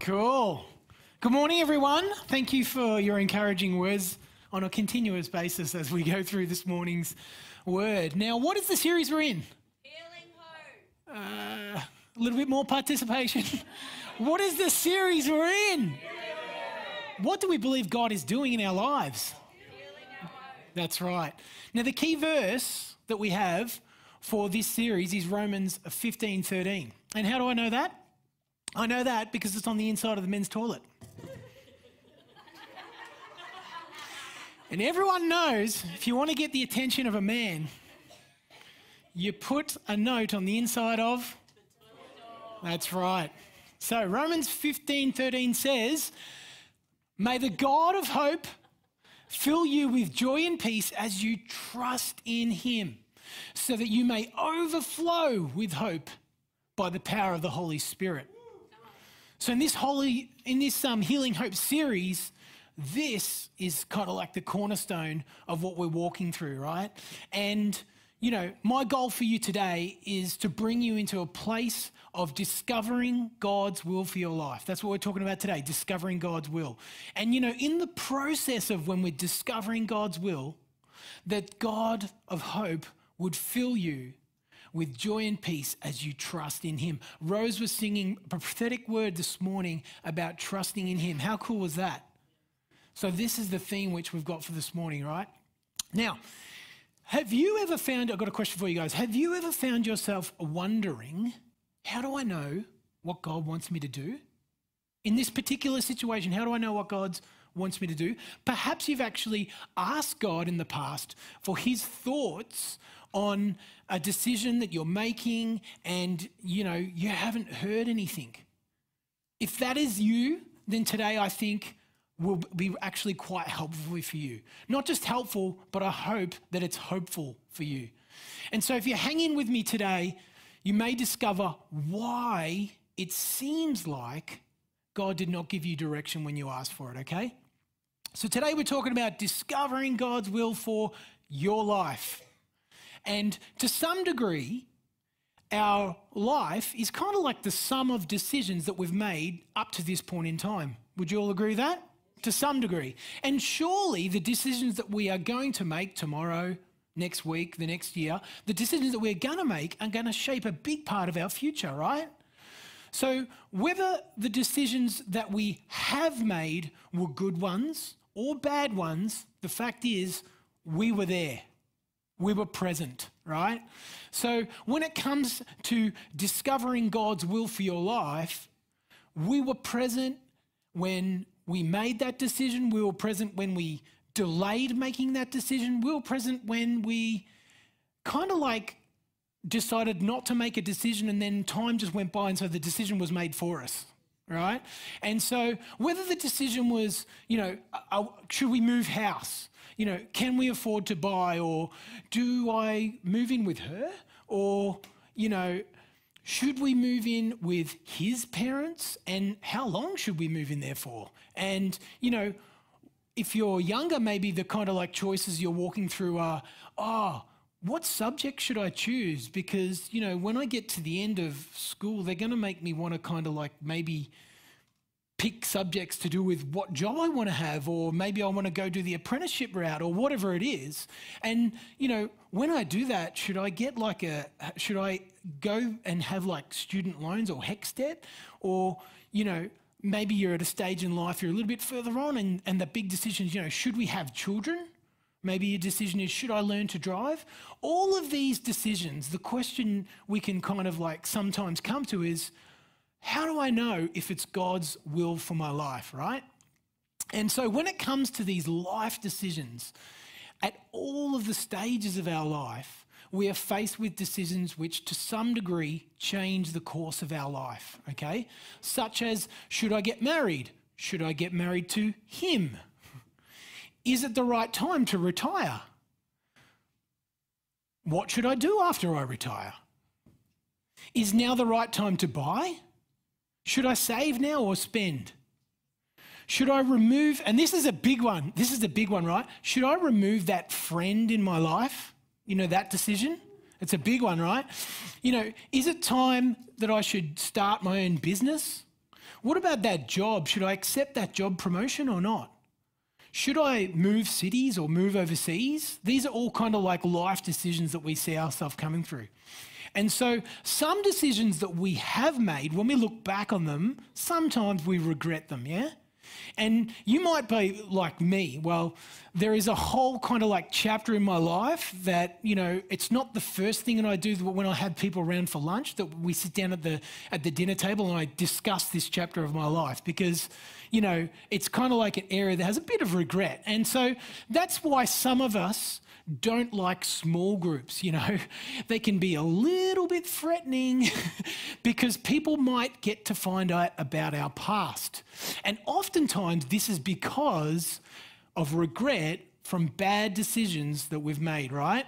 Cool. Good morning, everyone. Thank you for your encouraging words on a continuous basis as we go through this morning's word. Now, what is the series we're in? Healing hope. Uh, a little bit more participation. what is the series we're in? What do we believe God is doing in our lives? Healing. That's right. Now, the key verse that we have for this series is Romans 15 13. And how do I know that? I know that because it's on the inside of the men's toilet. and everyone knows if you want to get the attention of a man, you put a note on the inside of. That's right. So Romans 15 13 says, May the God of hope fill you with joy and peace as you trust in him, so that you may overflow with hope by the power of the Holy Spirit. So in this holy, in this um, healing hope series, this is kind of like the cornerstone of what we're walking through, right? And you know, my goal for you today is to bring you into a place of discovering God's will for your life. That's what we're talking about today, discovering God's will. And you know, in the process of when we're discovering God's will, that God of hope would fill you with joy and peace as you trust in Him. Rose was singing a prophetic word this morning about trusting in Him. How cool was that? So, this is the theme which we've got for this morning, right? Now, have you ever found, I've got a question for you guys. Have you ever found yourself wondering, how do I know what God wants me to do? In this particular situation, how do I know what God wants me to do? Perhaps you've actually asked God in the past for his thoughts on a decision that you're making and you know you haven't heard anything. If that is you, then today I think will be actually quite helpful for you. Not just helpful, but I hope that it's hopeful for you. And so if you're hanging with me today, you may discover why it seems like God did not give you direction when you asked for it, okay? So today we're talking about discovering God's will for your life. And to some degree, our life is kind of like the sum of decisions that we've made up to this point in time. Would you all agree that? To some degree. And surely the decisions that we are going to make tomorrow, next week, the next year, the decisions that we're going to make are going to shape a big part of our future, right? So, whether the decisions that we have made were good ones or bad ones, the fact is we were there. We were present, right? So, when it comes to discovering God's will for your life, we were present when we made that decision. We were present when we delayed making that decision. We were present when we kind of like decided not to make a decision and then time just went by and so the decision was made for us right? And so whether the decision was you know uh, should we move house? You know can we afford to buy or do i move in with her? Or you know should we move in with his parents? And how long should we move in there for? And you know if you're younger maybe the kind of like choices you're walking through are oh what subject should I choose? Because, you know, when I get to the end of school, they're going to make me want to kind of like maybe pick subjects to do with what job I want to have, or maybe I want to go do the apprenticeship route, or whatever it is. And, you know, when I do that, should I get like a, should I go and have like student loans or HECS debt? Or, you know, maybe you're at a stage in life, you're a little bit further on, and, and the big decisions, you know, should we have children? Maybe your decision is, should I learn to drive? All of these decisions, the question we can kind of like sometimes come to is, how do I know if it's God's will for my life, right? And so when it comes to these life decisions, at all of the stages of our life, we are faced with decisions which, to some degree, change the course of our life, okay? Such as, should I get married? Should I get married to him? Is it the right time to retire? What should I do after I retire? Is now the right time to buy? Should I save now or spend? Should I remove, and this is a big one, this is a big one, right? Should I remove that friend in my life? You know, that decision? It's a big one, right? You know, is it time that I should start my own business? What about that job? Should I accept that job promotion or not? Should I move cities or move overseas? These are all kind of like life decisions that we see ourselves coming through. And so, some decisions that we have made, when we look back on them, sometimes we regret them, yeah? And you might be like me. Well, there is a whole kind of like chapter in my life that, you know, it's not the first thing that I do when I have people around for lunch that we sit down at the at the dinner table and I discuss this chapter of my life because, you know, it's kind of like an area that has a bit of regret. And so that's why some of us don't like small groups, you know. They can be a little bit threatening because people might get to find out about our past. And oftentimes, this is because of regret from bad decisions that we've made, right?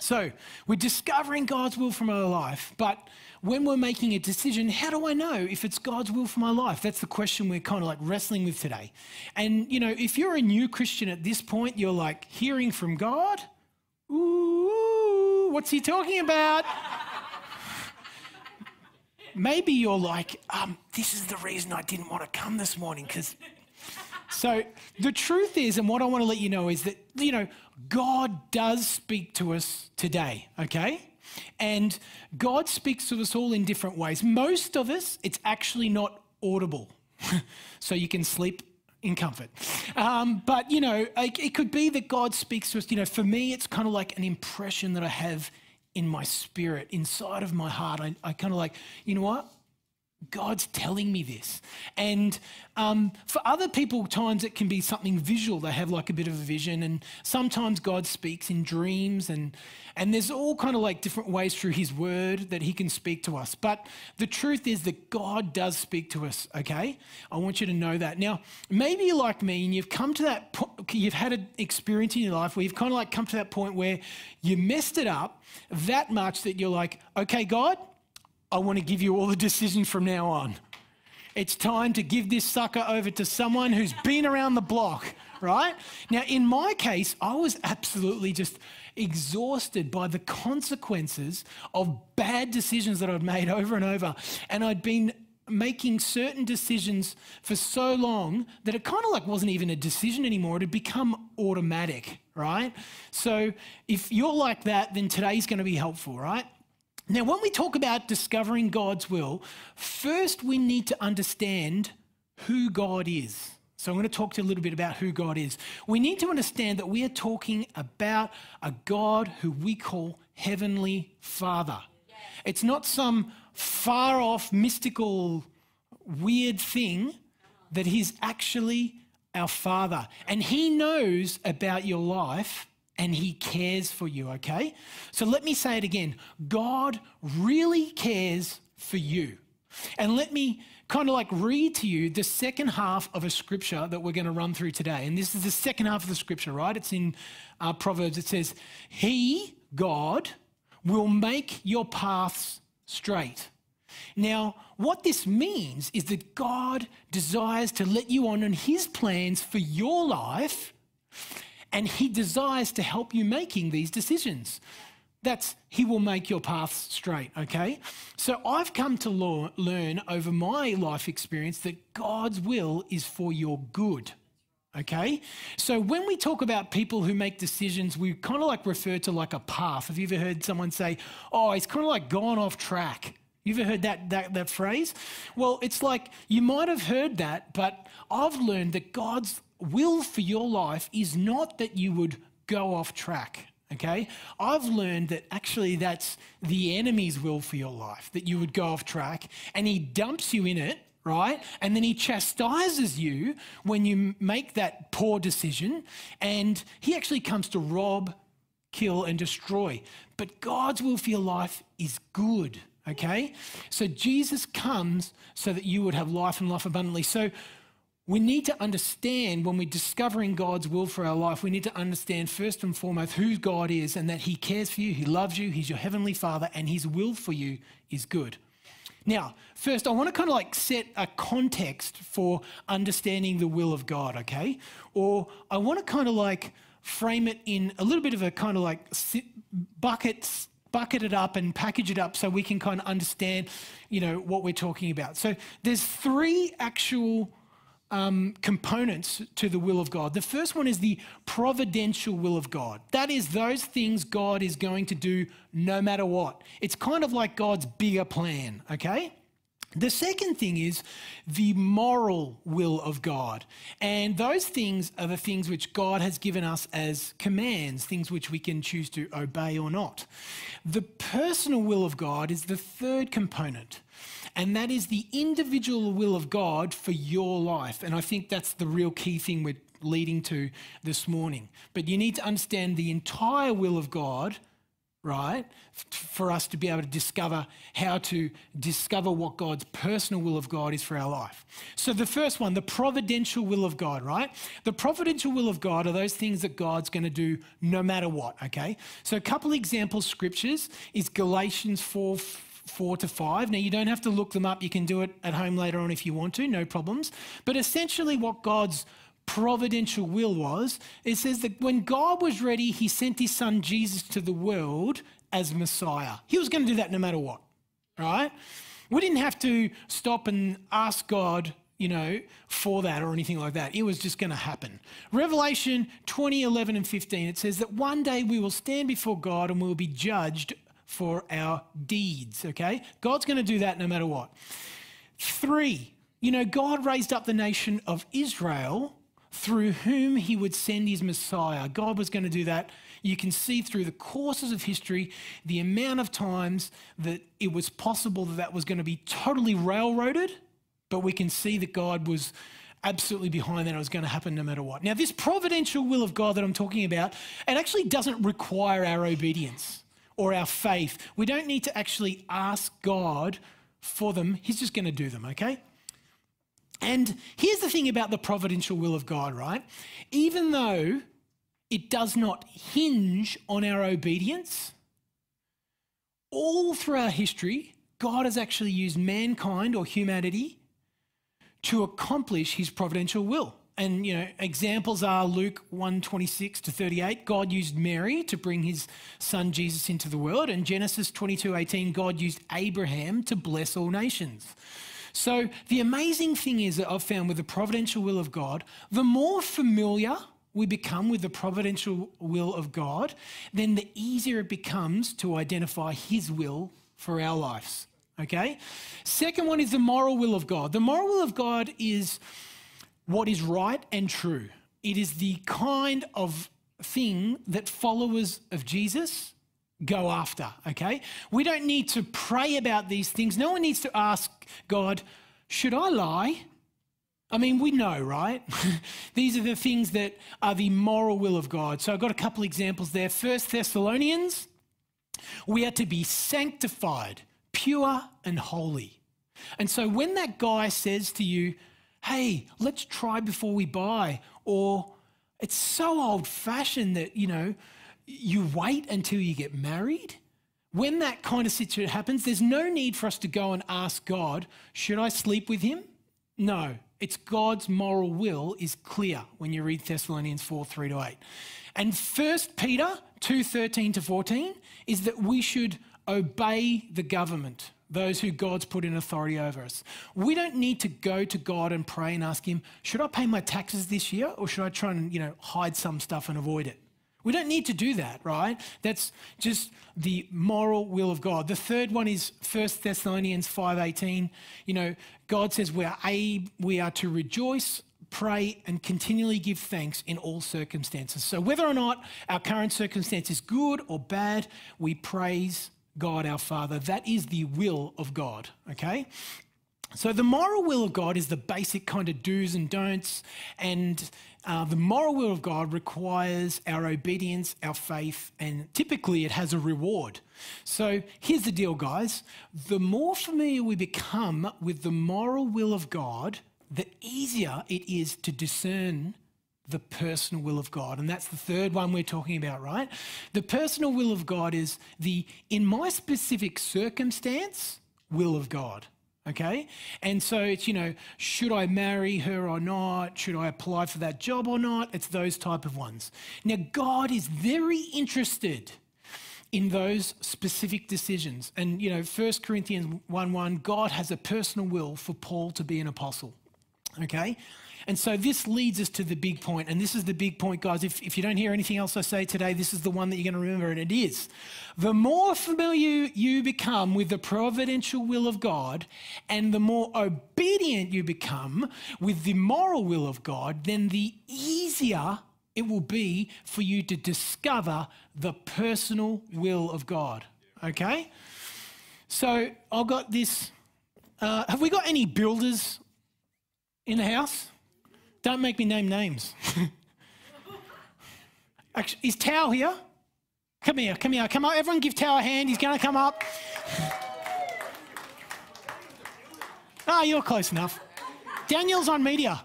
So, we're discovering God's will from our life, but when we're making a decision, how do I know if it's God's will for my life? That's the question we're kind of like wrestling with today. And, you know, if you're a new Christian at this point, you're like hearing from God. Ooh, what's he talking about? Maybe you're like, um, this is the reason I didn't want to come this morning because. So the truth is, and what I want to let you know is that, you know, God does speak to us today, okay? And God speaks to us all in different ways. Most of us, it's actually not audible. so you can sleep in comfort. Um, but, you know, it could be that God speaks to us. You know, for me, it's kind of like an impression that I have in my spirit, inside of my heart. I, I kind of like, you know what? God's telling me this. And um, for other people, times it can be something visual. They have like a bit of a vision, and sometimes God speaks in dreams, and and there's all kind of like different ways through His Word that He can speak to us. But the truth is that God does speak to us. Okay, I want you to know that. Now, maybe you're like me, and you've come to that, po- you've had an experience in your life where you've kind of like come to that point where you messed it up that much that you're like, okay, God. I want to give you all the decisions from now on. It's time to give this sucker over to someone who's been around the block, right? Now, in my case, I was absolutely just exhausted by the consequences of bad decisions that I'd made over and over. And I'd been making certain decisions for so long that it kind of like wasn't even a decision anymore. It had become automatic, right? So if you're like that, then today's going to be helpful, right? Now, when we talk about discovering God's will, first we need to understand who God is. So, I'm going to talk to you a little bit about who God is. We need to understand that we are talking about a God who we call Heavenly Father. It's not some far off, mystical, weird thing, that He's actually our Father. And He knows about your life and he cares for you, okay? So let me say it again God really cares for you. And let me kind of like read to you the second half of a scripture that we're going to run through today. And this is the second half of the scripture, right? It's in uh, Proverbs. It says, He, God, will make your paths straight. Now, what this means is that God desires to let you on in His plans for your life and He desires to help you making these decisions. That's He will make your paths straight, okay? So I've come to learn over my life experience that God's will is for your good. Okay? So when we talk about people who make decisions, we kind of like refer to like a path. Have you ever heard someone say, oh, he's kind of like gone off track? You ever heard that, that, that phrase? Well, it's like you might have heard that, but I've learned that God's will for your life is not that you would go off track. Okay? I've learned that actually that's the enemy's will for your life, that you would go off track and he dumps you in it, right? And then he chastises you when you make that poor decision and he actually comes to rob, kill, and destroy. But God's will for your life is good, okay? So Jesus comes so that you would have life and life abundantly. So we need to understand when we're discovering God's will for our life, we need to understand first and foremost who God is and that He cares for you, He loves you, He's your Heavenly Father, and His will for you is good. Now, first, I want to kind of like set a context for understanding the will of God, okay? Or I want to kind of like frame it in a little bit of a kind of like bucket bucket it up and package it up so we can kind of understand, you know, what we're talking about. So there's three actual um, components to the will of God. The first one is the providential will of God. That is those things God is going to do no matter what. It's kind of like God's bigger plan, okay? The second thing is the moral will of God. And those things are the things which God has given us as commands, things which we can choose to obey or not. The personal will of God is the third component. And that is the individual will of God for your life. And I think that's the real key thing we're leading to this morning. But you need to understand the entire will of God right? For us to be able to discover how to discover what God's personal will of God is for our life. So, the first one, the providential will of God, right? The providential will of God are those things that God's going to do no matter what, okay? So, a couple examples scriptures is Galatians 4. 4 to 5. Now, you don't have to look them up. You can do it at home later on if you want to, no problems. But essentially, what God's providential will was, it says that when God was ready, he sent his son Jesus to the world as Messiah. He was going to do that no matter what, right? We didn't have to stop and ask God, you know, for that or anything like that. It was just going to happen. Revelation 20, 11, and 15, it says that one day we will stand before God and we will be judged for our deeds, okay? God's going to do that no matter what. Three, you know, God raised up the nation of Israel through whom he would send his Messiah. God was going to do that. You can see through the courses of history the amount of times that it was possible that that was going to be totally railroaded, but we can see that God was absolutely behind that. It was going to happen no matter what. Now, this providential will of God that I'm talking about, it actually doesn't require our obedience or our faith. We don't need to actually ask God for them, He's just going to do them, okay? And here's the thing about the providential will of God, right? Even though it does not hinge on our obedience, all throughout history, God has actually used mankind or humanity to accomplish his providential will. And you know, examples are Luke 126 to 38, God used Mary to bring his son Jesus into the world, and Genesis 22:18, God used Abraham to bless all nations. So, the amazing thing is that I've found with the providential will of God, the more familiar we become with the providential will of God, then the easier it becomes to identify His will for our lives. Okay? Second one is the moral will of God. The moral will of God is what is right and true. It is the kind of thing that followers of Jesus go after, okay? We don't need to pray about these things. No one needs to ask God, should I lie? I mean, we know, right? these are the things that are the moral will of God. So I've got a couple examples there. First Thessalonians, we are to be sanctified, pure and holy. And so when that guy says to you, hey, let's try before we buy, or it's so old fashioned that, you know, you wait until you get married. When that kind of situation happens, there's no need for us to go and ask God, should I sleep with him? No, it's God's moral will is clear when you read Thessalonians 4 3 to 8. And 1 Peter 2 13 to 14 is that we should obey the government, those who God's put in authority over us. We don't need to go to God and pray and ask Him, should I pay my taxes this year or should I try and, you know, hide some stuff and avoid it? We don't need to do that, right? That's just the moral will of God. The third one is 1 Thessalonians 5:18. You know, God says we are able, we are to rejoice, pray and continually give thanks in all circumstances. So whether or not our current circumstance is good or bad, we praise God our Father. That is the will of God, okay? So the moral will of God is the basic kind of do's and don'ts and uh, the moral will of God requires our obedience, our faith, and typically it has a reward. So here's the deal, guys. The more familiar we become with the moral will of God, the easier it is to discern the personal will of God. And that's the third one we're talking about, right? The personal will of God is the, in my specific circumstance, will of God. Okay? And so it's, you know, should I marry her or not? Should I apply for that job or not? It's those type of ones. Now, God is very interested in those specific decisions. And, you know, 1 Corinthians 1 1, God has a personal will for Paul to be an apostle. Okay? And so this leads us to the big point, and this is the big point, guys. If, if you don't hear anything else I say today, this is the one that you're going to remember, and it is. The more familiar you become with the providential will of God, and the more obedient you become with the moral will of God, then the easier it will be for you to discover the personal will of God. Okay? So I've got this. Uh, have we got any builders in the house? Don't make me name names. Actually, is Tao here? Come here, come here, come on. Everyone give Tao a hand. He's going to come up. Ah, oh, you're close enough. Daniel's on media.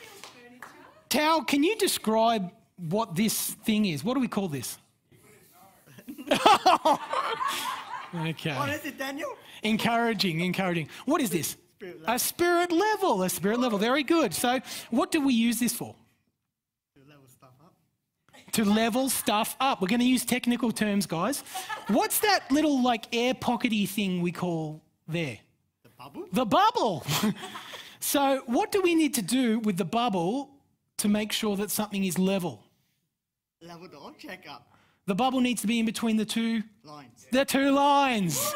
Tao, can you describe what this thing is? What do we call this? okay. What is it, Daniel? Encouraging, encouraging. What is this? A spirit level, a spirit level. Very good. So, what do we use this for? To level stuff up. To level stuff up. We're going to use technical terms, guys. What's that little like air pockety thing we call there? The bubble? The bubble. so, what do we need to do with the bubble to make sure that something is level? Level the check up. The bubble needs to be in between the two Lines. the two lines.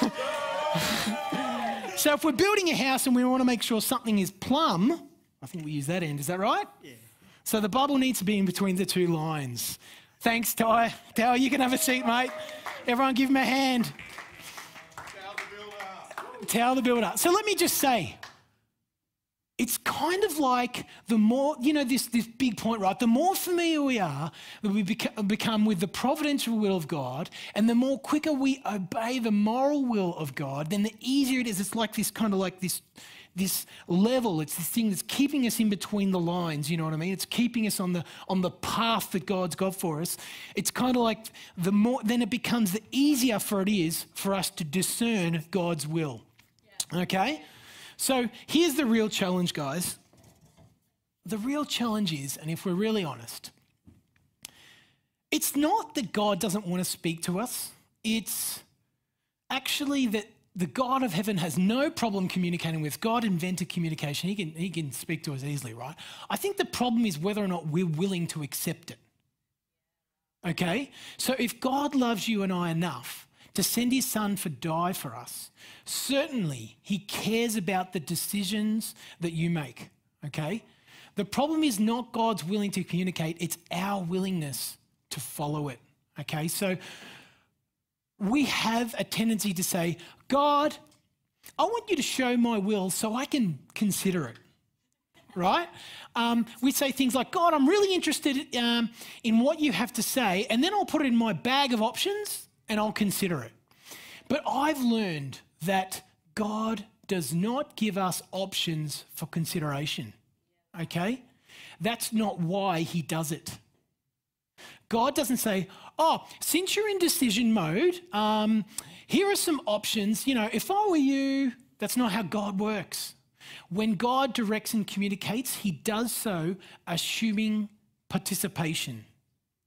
so if we're building a house and we want to make sure something is plumb, I think we use that end. Is that right? Yeah. So the bubble needs to be in between the two lines. Thanks, Ty. Ty, you can have a seat, mate. Everyone give him a hand. Towel the builder. Towel the builder. So let me just say, it's kind of like the more, you know, this, this big point, right? The more familiar we are, that we become with the providential will of God, and the more quicker we obey the moral will of God, then the easier it is. It's like this kind of like this, this level. It's this thing that's keeping us in between the lines. You know what I mean? It's keeping us on the on the path that God's got for us. It's kind of like the more then it becomes the easier for it is for us to discern God's will. Okay? So here's the real challenge, guys. The real challenge is, and if we're really honest, it's not that God doesn't want to speak to us, it's actually that the God of heaven has no problem communicating with. God invented communication. He can, he can speak to us easily, right? I think the problem is whether or not we're willing to accept it. Okay? So if God loves you and I enough to send his son to die for us, certainly he cares about the decisions that you make. Okay? The problem is not God's willing to communicate, it's our willingness to follow it. Okay? So we have a tendency to say, God, I want you to show my will so I can consider it. Right? Um, we say things like, God, I'm really interested um, in what you have to say, and then I'll put it in my bag of options and I'll consider it. But I've learned that God does not give us options for consideration. Okay? That's not why He does it. God doesn't say, oh, since you're in decision mode, um, here are some options. You know, if I were you, that's not how God works. When God directs and communicates, he does so assuming participation,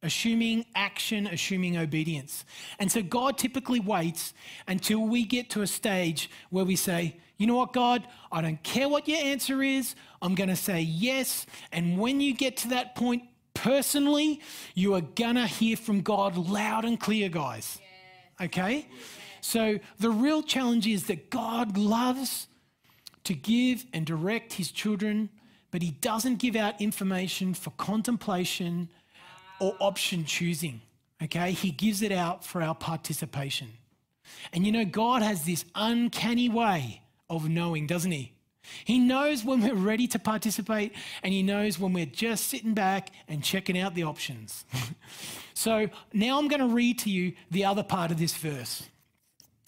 assuming action, assuming obedience. And so God typically waits until we get to a stage where we say, you know what, God, I don't care what your answer is. I'm going to say yes. And when you get to that point, personally, you are going to hear from God loud and clear, guys. Okay? So the real challenge is that God loves to give and direct his children, but he doesn't give out information for contemplation or option choosing. Okay? He gives it out for our participation. And you know, God has this uncanny way of knowing, doesn't he? He knows when we're ready to participate, and He knows when we're just sitting back and checking out the options. so now I'm going to read to you the other part of this verse.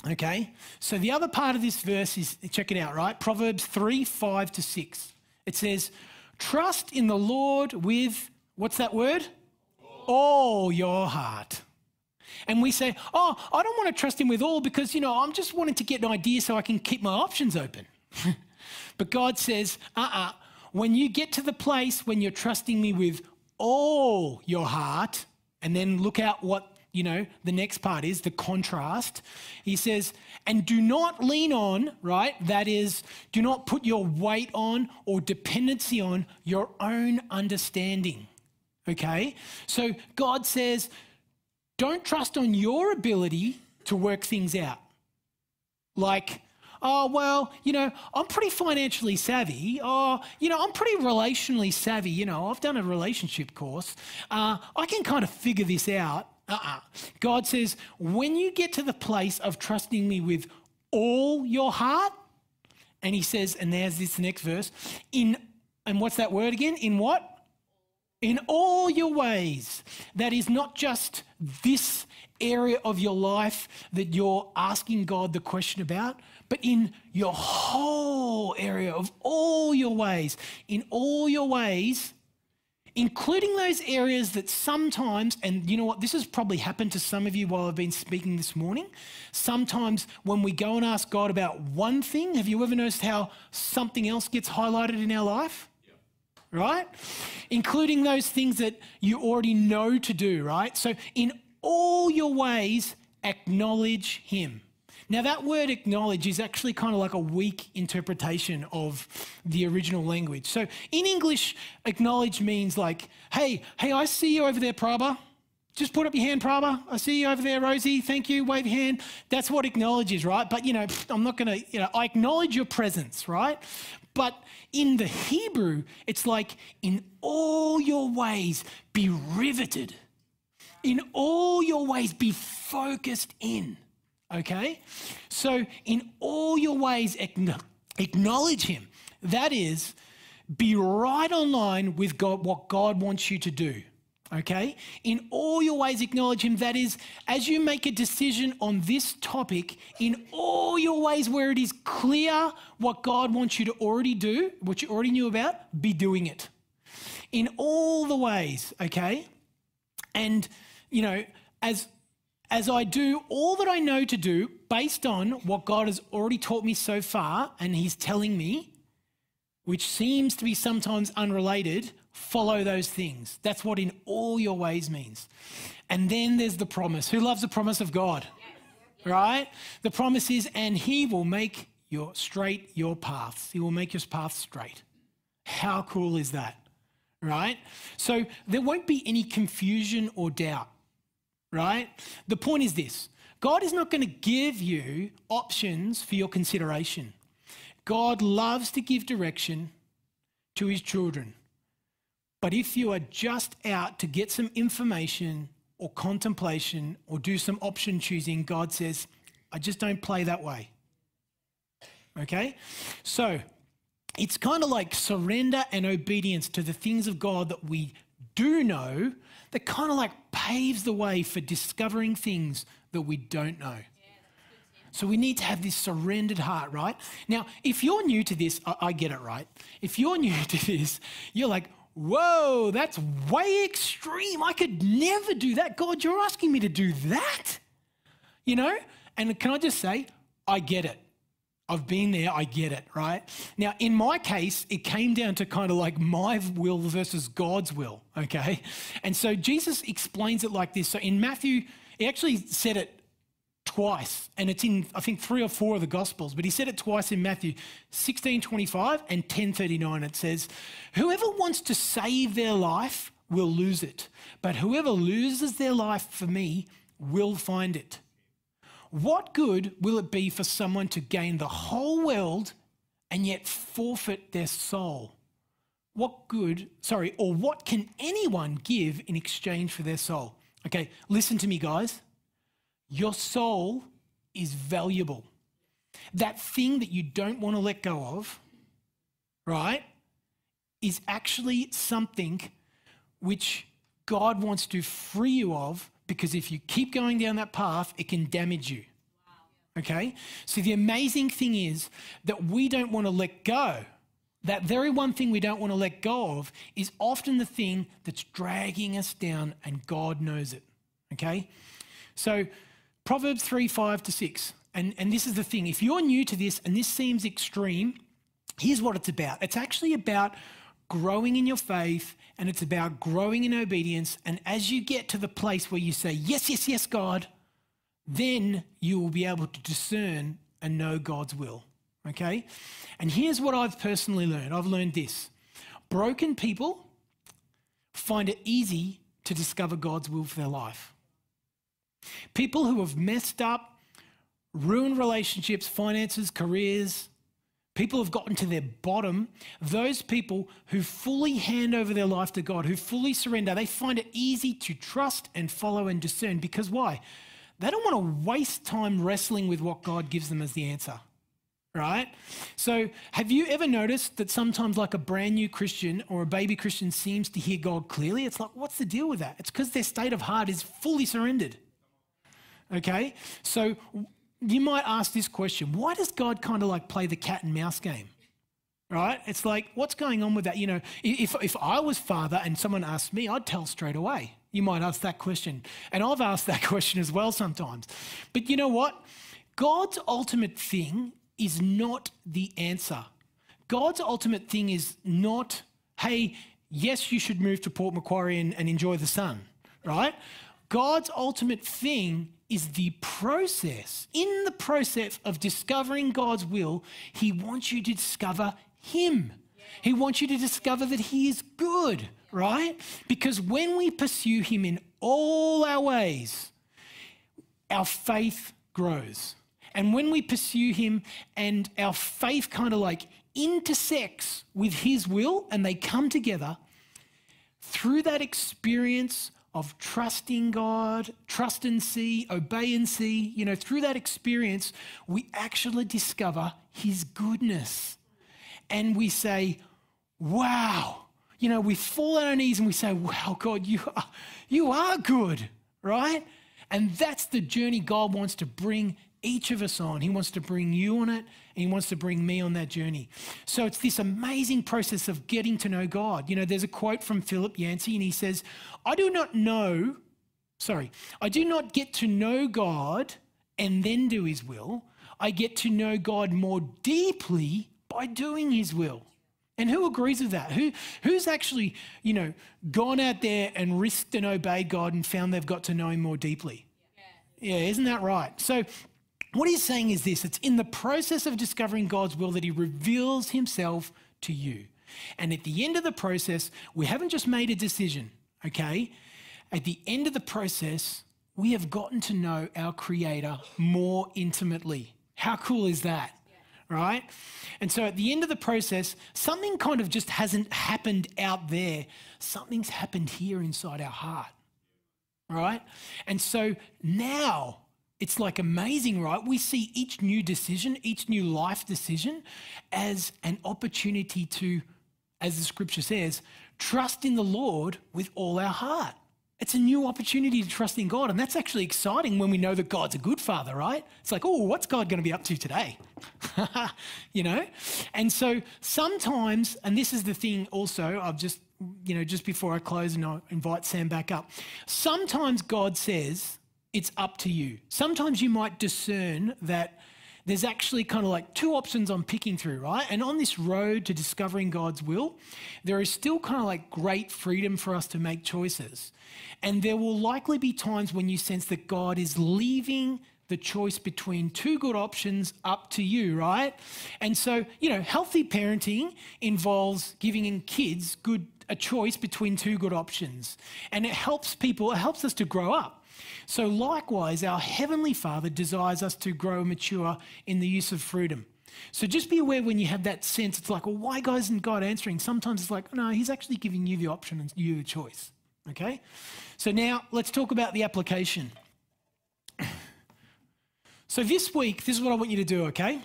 Okay? So the other part of this verse is check it out, right? Proverbs 3 5 to 6. It says, Trust in the Lord with, what's that word? All your heart. And we say, Oh, I don't want to trust him with all because, you know, I'm just wanting to get an idea so I can keep my options open. but God says, Uh uh-uh. uh, when you get to the place when you're trusting me with all your heart, and then look out what you know, the next part is the contrast. He says, and do not lean on, right? That is, do not put your weight on or dependency on your own understanding. Okay? So God says, don't trust on your ability to work things out. Like, oh, well, you know, I'm pretty financially savvy. Oh, you know, I'm pretty relationally savvy. You know, I've done a relationship course. Uh, I can kind of figure this out. Uh-uh. God says, when you get to the place of trusting me with all your heart, and he says, and there's this next verse, in, and what's that word again? In what? In all your ways. That is not just this area of your life that you're asking God the question about, but in your whole area of all your ways. In all your ways, including those areas that sometimes, and you know what, this has probably happened to some of you while I've been speaking this morning. Sometimes when we go and ask God about one thing, have you ever noticed how something else gets highlighted in our life? Right? Including those things that you already know to do, right? So, in all your ways, acknowledge Him. Now, that word acknowledge is actually kind of like a weak interpretation of the original language. So, in English, acknowledge means like, hey, hey, I see you over there, Prabha. Just put up your hand, Prabha. I see you over there, Rosie. Thank you. Wave your hand. That's what acknowledge is, right? But, you know, I'm not going to, you know, I acknowledge your presence, right? But in the Hebrew, it's like, in all your ways, be riveted. In all your ways, be focused in. Okay? So, in all your ways, acknowledge Him. That is, be right on line with God, what God wants you to do. Okay? In all your ways, acknowledge Him. That is, as you make a decision on this topic, in all your ways where it is clear what God wants you to already do, what you already knew about, be doing it. In all the ways, okay? And, you know, as as I do all that I know to do based on what God has already taught me so far, and He's telling me, which seems to be sometimes unrelated, follow those things. That's what in all your ways means. And then there's the promise. Who loves the promise of God? Right? The promise is, and He will make your straight your paths. He will make your path straight. How cool is that? Right? So there won't be any confusion or doubt right? The point is this God is not going to give you options for your consideration. God loves to give direction to his children. But if you are just out to get some information or contemplation or do some option choosing, God says, I just don't play that way. Okay? So it's kind of like surrender and obedience to the things of God that we do know that kind of like paves the way for discovering things that we don't know. So we need to have this surrendered heart, right? Now, if you're new to this, I, I, get it, right? If you're new to this, you're like, whoa, that's way extreme. I could never do that. God, you're asking me to do that? You know? And can I just say, I get it. I've been there, I get it, right? Now, in my case, it came down to kind of like my will versus God's will, okay? And so Jesus explains it like this. So in Matthew, he actually said it twice, and it's in, I think, three or four of the Gospels, but he said it twice in Matthew 16 25 and 10:39. It says, Whoever wants to save their life will lose it, but whoever loses their life for me will find it. What good will it be for someone to gain the whole world and yet forfeit their soul? What good, sorry, or what can anyone give in exchange for their soul? Okay, listen to me, guys. Your soul is valuable. That thing that you don't want to let go of, right, is actually something which God wants to free you of because if you keep going down that path, it can damage you. Okay? So the amazing thing is that we don't want to let go. That very one thing we don't want to let go of is often the thing that's dragging us down, and God knows it. Okay? So Proverbs 3 5 to 6. And, and this is the thing if you're new to this and this seems extreme, here's what it's about it's actually about growing in your faith and it's about growing in obedience. And as you get to the place where you say, Yes, yes, yes, God, then you will be able to discern and know God's will. Okay? And here's what I've personally learned I've learned this broken people find it easy to discover God's will for their life. People who have messed up, ruined relationships, finances, careers, people have gotten to their bottom, those people who fully hand over their life to God, who fully surrender, they find it easy to trust and follow and discern. Because why? They don't want to waste time wrestling with what God gives them as the answer. Right? So, have you ever noticed that sometimes, like a brand new Christian or a baby Christian seems to hear God clearly? It's like, what's the deal with that? It's because their state of heart is fully surrendered. Okay? So, you might ask this question why does God kind of like play the cat and mouse game? Right? It's like, what's going on with that? You know, if, if I was father and someone asked me, I'd tell straight away. You might ask that question. And I've asked that question as well sometimes. But you know what? God's ultimate thing is not the answer. God's ultimate thing is not, hey, yes, you should move to Port Macquarie and, and enjoy the sun, right? God's ultimate thing is the process. In the process of discovering God's will, He wants you to discover Him. He wants you to discover that He is good, right? Because when we pursue Him in all our ways, our faith grows. And when we pursue Him and our faith kind of like intersects with His will and they come together, through that experience of trusting God, trust and see, obey and see, you know, through that experience, we actually discover His goodness. And we say, wow. You know, we fall on our knees and we say, wow, God, you are, you are good, right? And that's the journey God wants to bring each of us on. He wants to bring you on it, and He wants to bring me on that journey. So it's this amazing process of getting to know God. You know, there's a quote from Philip Yancey, and he says, I do not know, sorry, I do not get to know God and then do His will. I get to know God more deeply by doing His will. And who agrees with that? Who, who's actually, you know, gone out there and risked and obeyed God and found they've got to know Him more deeply? Yeah, yeah isn't that right? So what he's saying is this it's in the process of discovering God's will that he reveals himself to you. And at the end of the process, we haven't just made a decision, okay? At the end of the process, we have gotten to know our Creator more intimately. How cool is that? Right? And so at the end of the process, something kind of just hasn't happened out there. Something's happened here inside our heart. Right? And so now it's like amazing, right? We see each new decision, each new life decision as an opportunity to, as the scripture says, trust in the Lord with all our heart. It's a new opportunity to trust in God. And that's actually exciting when we know that God's a good father, right? It's like, oh, what's God going to be up to today? you know? And so sometimes, and this is the thing also, I've just, you know, just before I close and I invite Sam back up, sometimes God says, it's up to you. Sometimes you might discern that there's actually kind of like two options I'm picking through, right? And on this road to discovering God's will, there is still kind of like great freedom for us to make choices. And there will likely be times when you sense that God is leaving the choice between two good options up to you, right? And so, you know, healthy parenting involves giving in kids good a choice between two good options. And it helps people, it helps us to grow up. So, likewise, our Heavenly Father desires us to grow mature in the use of freedom. So just be aware when you have that sense, it's like, well, why isn't God answering? Sometimes it's like, no, He's actually giving you the option and you the choice. Okay? So now let's talk about the application. So this week, this is what I want you to do, okay?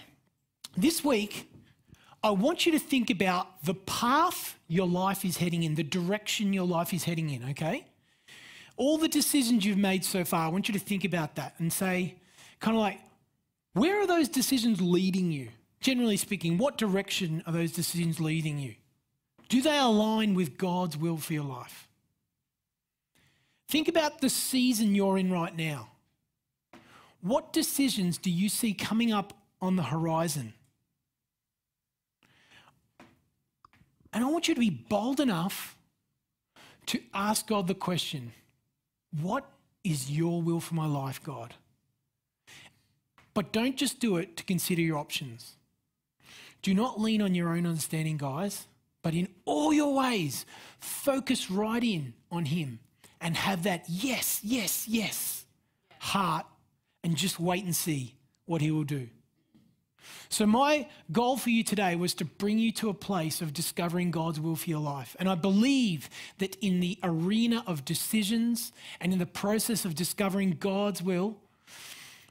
This week, I want you to think about the path your life is heading in, the direction your life is heading in, okay? All the decisions you've made so far, I want you to think about that and say, kind of like, where are those decisions leading you? Generally speaking, what direction are those decisions leading you? Do they align with God's will for your life? Think about the season you're in right now. What decisions do you see coming up on the horizon? And I want you to be bold enough to ask God the question What is your will for my life, God? But don't just do it to consider your options. Do not lean on your own understanding, guys, but in all your ways, focus right in on Him and have that yes, yes, yes heart and just wait and see what He will do. So, my goal for you today was to bring you to a place of discovering God's will for your life. And I believe that in the arena of decisions and in the process of discovering God's will,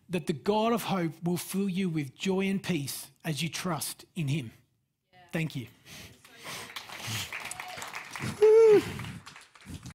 that the God of hope will fill you with joy and peace as you trust in Him. Thank you.